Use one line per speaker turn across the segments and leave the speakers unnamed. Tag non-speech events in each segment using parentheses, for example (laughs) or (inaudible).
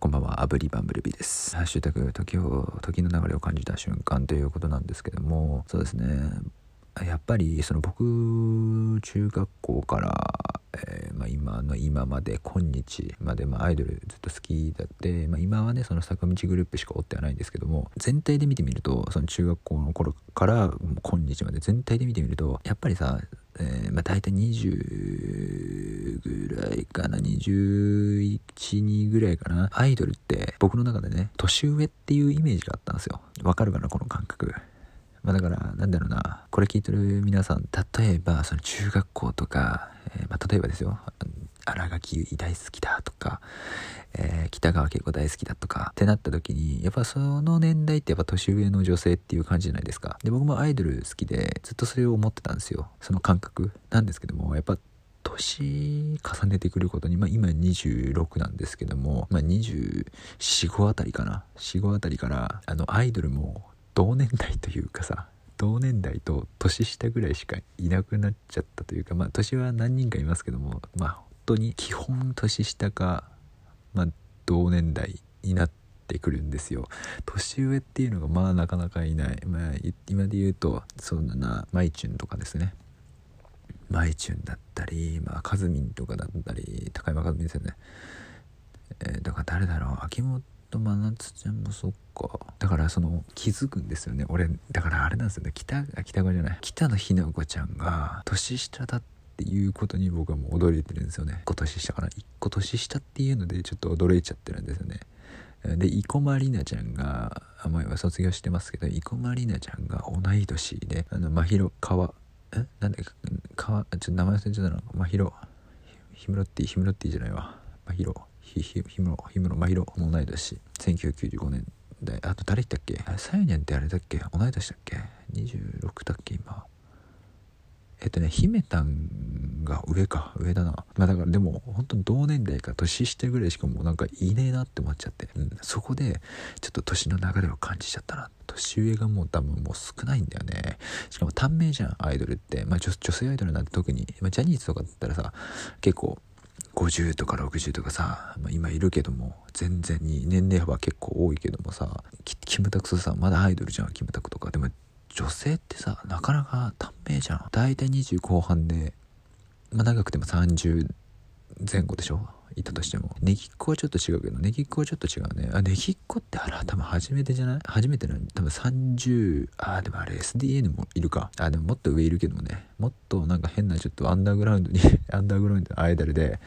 こんばんは、アブリバンブルビです。ハッシュタグ、時を、時の流れを感じた瞬間ということなんですけども、そうですね、やっぱり、その僕、中学校から、えー、まあ、今の今まで、今日まで、まあ、アイドルずっと好きだって、まあ、今はね、その坂道グループしか追ってはないんですけども、全体で見てみると、その中学校の頃から今日まで全体で見てみると、やっぱりさ、えー、まあ、大体20ぐらいかな、21、2ぐらいかな。アイドルって僕の中でね、年上っていうイメージがあったんですよ。わかるかな、この感覚。まあ、だから、なんだろうな、これ聞いてる皆さん、例えば、その中学校とか、えー、まあ、例えばですよ、新垣結衣大好きだとか、えー、北川景子大好きだとかってなった時に、やっぱその年代ってやっぱ年上の女性っていう感じじゃないですか。で、僕もアイドル好きで、ずっとそれを思ってたんですよ。その感覚なんですけども、やっぱ年重ねてくることに、まあ今26なんですけども、まあ24、5あたりかな。4、5あたりから、あの、アイドルも同年代というかさ、同年代と年下ぐらいしかいなくなっちゃったというか、まあ年は何人かいますけども、まあ当に基本年下か、まあ、同年代になってくるんですよ。年上っていうのがまあなかなかいない、まあ、今で言うとそうだなマイチュンとかですね。マイチュンだったり、まあ、カズミンとかだったり高山和美ですよね、えー、だから誰だろう。秋元真夏ちゃんもそっか。だからその気づくんですよね。俺だからあれなんですよね。北北川じゃない。北野日向子ちゃんが年下だっていうことに僕はもう驚いてるんですよね。今年下から1個年下っていうのでちょっと驚いちゃってるんですよね。で生駒里奈ちゃんがあ前は卒業してますけど生駒里奈ちゃんが同い年であの真宙川え？なんで川ちょっと名前忘れちゃったな。真宙ヒムロッティヒムロッティじゃないわ。真宙ひひひむろ。ひむろ。真宙も同い年。1995年代。あと誰言ったっけサユニャンってあれだっけ？同い年だっけ？26だっけ今。えっとね姫たんが上か。上だな。まあだからでも本当に同年代か年下ぐらいしかもうなんかいねえなって思っちゃって、うん、そこでちょっと年の流れを感じちゃったなって。年上がもう多分もう少ないんだよね。しかも短命じゃんアイドルって。まあ女性アイドルなんて特に、まあ、ジャニーズとかだったらさ結構50とか60とかさ、まあ、今いるけども全然に年齢幅結構多いけどもさキムタクとさまだアイドルじゃんキムタクとか。でも女性ってさなかなか短命じゃん。大体20後半でまあ長くても30前後でしょいたとしても。ネギっ子はちょっと違うけど、ネギっ子はちょっと違うね。あ、ネギっ子ってあら、多分初めてじゃない？初めてなの、多分30、あ、でもあれ SDN もいるか。あ、でももっと上いるけどもね。もっとなんか変なちょっとアンダーグラウンドに (laughs) アンダーグラウンドのアイドルで、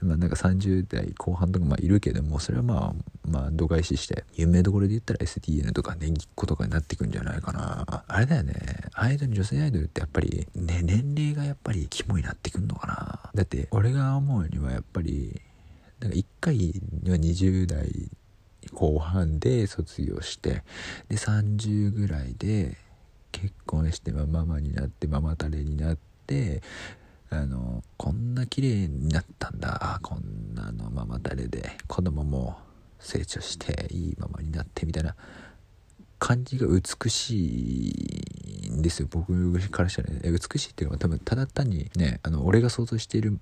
まあなんか30代後半とかまあいるけども、それはまあ、まあ度外視して、有名どころで言ったら SDN とかネギっ子とかになってくんじゃないかな。あれだよね。アイドル、女性アイドルってやっぱり、ね、年齢がやっぱり肝になってくんのかな。だって、俺が思うにはやっぱり、なんか1回には20代後半で卒業してで30ぐらいで結婚して、ママになってママタレになってあのこんな綺麗になったんだ。こんなのママタレで子供も成長していいママになってみたいな感じが美しいんですよ。僕からしたらね。美しいっていうのは多分ただ単にねあの俺が想像している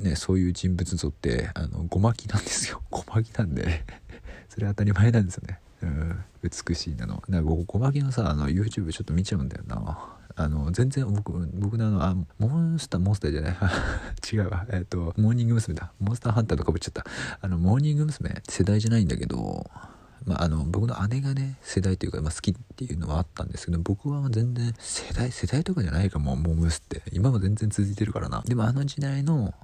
ね、そういう人物像ってあのごまきなんですよ。(laughs) ごまきなんで。(laughs) それ当たり前なんですよね、うん、美しいなの。なんかごまきのさあの YouTube ちょっと見ちゃうんだよな。あの全然僕僕のあのあモンスターモンスターじゃない。(laughs) 違うわ。えっ、ー、とモーニング娘。だ。モンスターハンターとかぶっちゃった。あのモーニング娘。世代じゃないんだけどまあ、あの僕の姉がね世代というか、まあ、好きっていうのはあったんですけど僕は全然世代世代とかじゃないかもモームスって。今も全然続いてるからな。でもあの時代の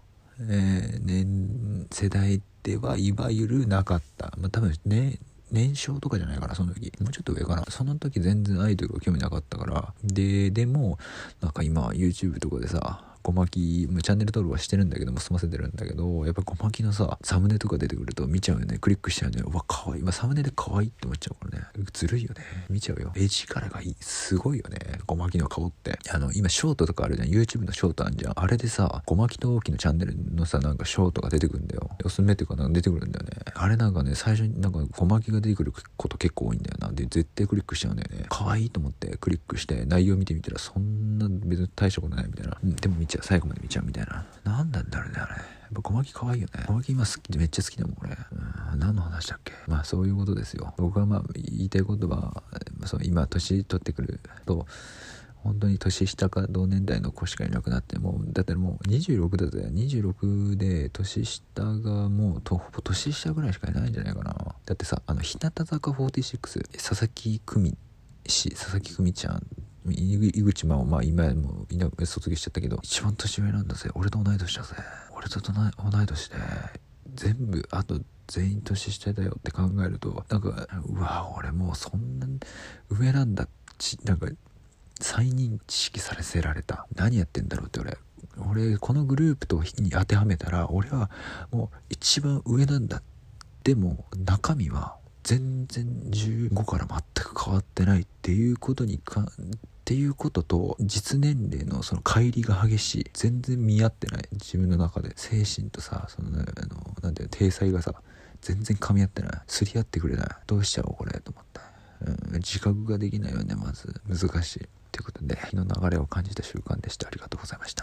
えー、年世代ではいわゆるなかった。まあ、多分ね、年少とかじゃないかな、その時。もうちょっと上かな。その時全然アイドルが興味なかったから。で、でも、なんか今 YouTube とかでさ、小牧チャンネル登録はしてるんだけども済ませてるんだけどやっぱ小牧のさサムネとか出てくると見ちゃうよね。クリックしちゃうね。うわ可愛い今サムネで可愛いって思っちゃうからね。ずるいよね。見ちゃうよ。絵力がいい。すごいよね。小牧の顔って。あの今ショートとかあるじゃん。YouTube のショートあんじゃん。あれでさ小牧と大きのチャンネルのさなんかショートが出てくるんだよ。おすすめっていうかなんか出てくるんだよね。あれなんかね最初になんか小牧が出てくること結構多いんだよな。で絶対クリックしちゃうんだよね。可愛いと思ってクリックして内容見てみたらそんな別に大したことないみたいな、うん、でも見ちゃうちゃう最後まで見ちゃうみたいな。何なんだろうねあれ。やっぱ小牧可愛いよね。小牧今好きでめっちゃ好きだもん俺うん。何の話だっけ。まあそういうことですよ。僕はまあ言いたいことはそう今年取ってくると本当に年下か同年代の子しかいなくなってもうだってもう26だぜ。26で年下がもうとほぼ年下ぐらいしかいないんじゃないかな。だってさあの日向坂46佐々木久美氏佐々木久美ちゃん井口真央まあ今もういな卒業しちゃったけど一番年上なんだぜ。俺と同い年だぜ。俺と同い年で全部あと全員年下だよって考えるとなんかうわ俺もうそんな上なんだ。ちなんか再認識されせられた。何やってんだろうって俺。俺このグループとに当てはめたら俺はもう一番上なんだ。でも中身は全然15から全く変わってないっていうことにかっていうことと実年齢のその乖離が激しい全然見合ってない。自分の中で精神とさそのあのなんて言うの体裁がさ全然噛み合ってない。すり合ってくれない。どうしちゃおうこれと思った、うん、自覚ができないよねまず。難しい。ということで日の流れを感じた習慣でした。ありがとうございました。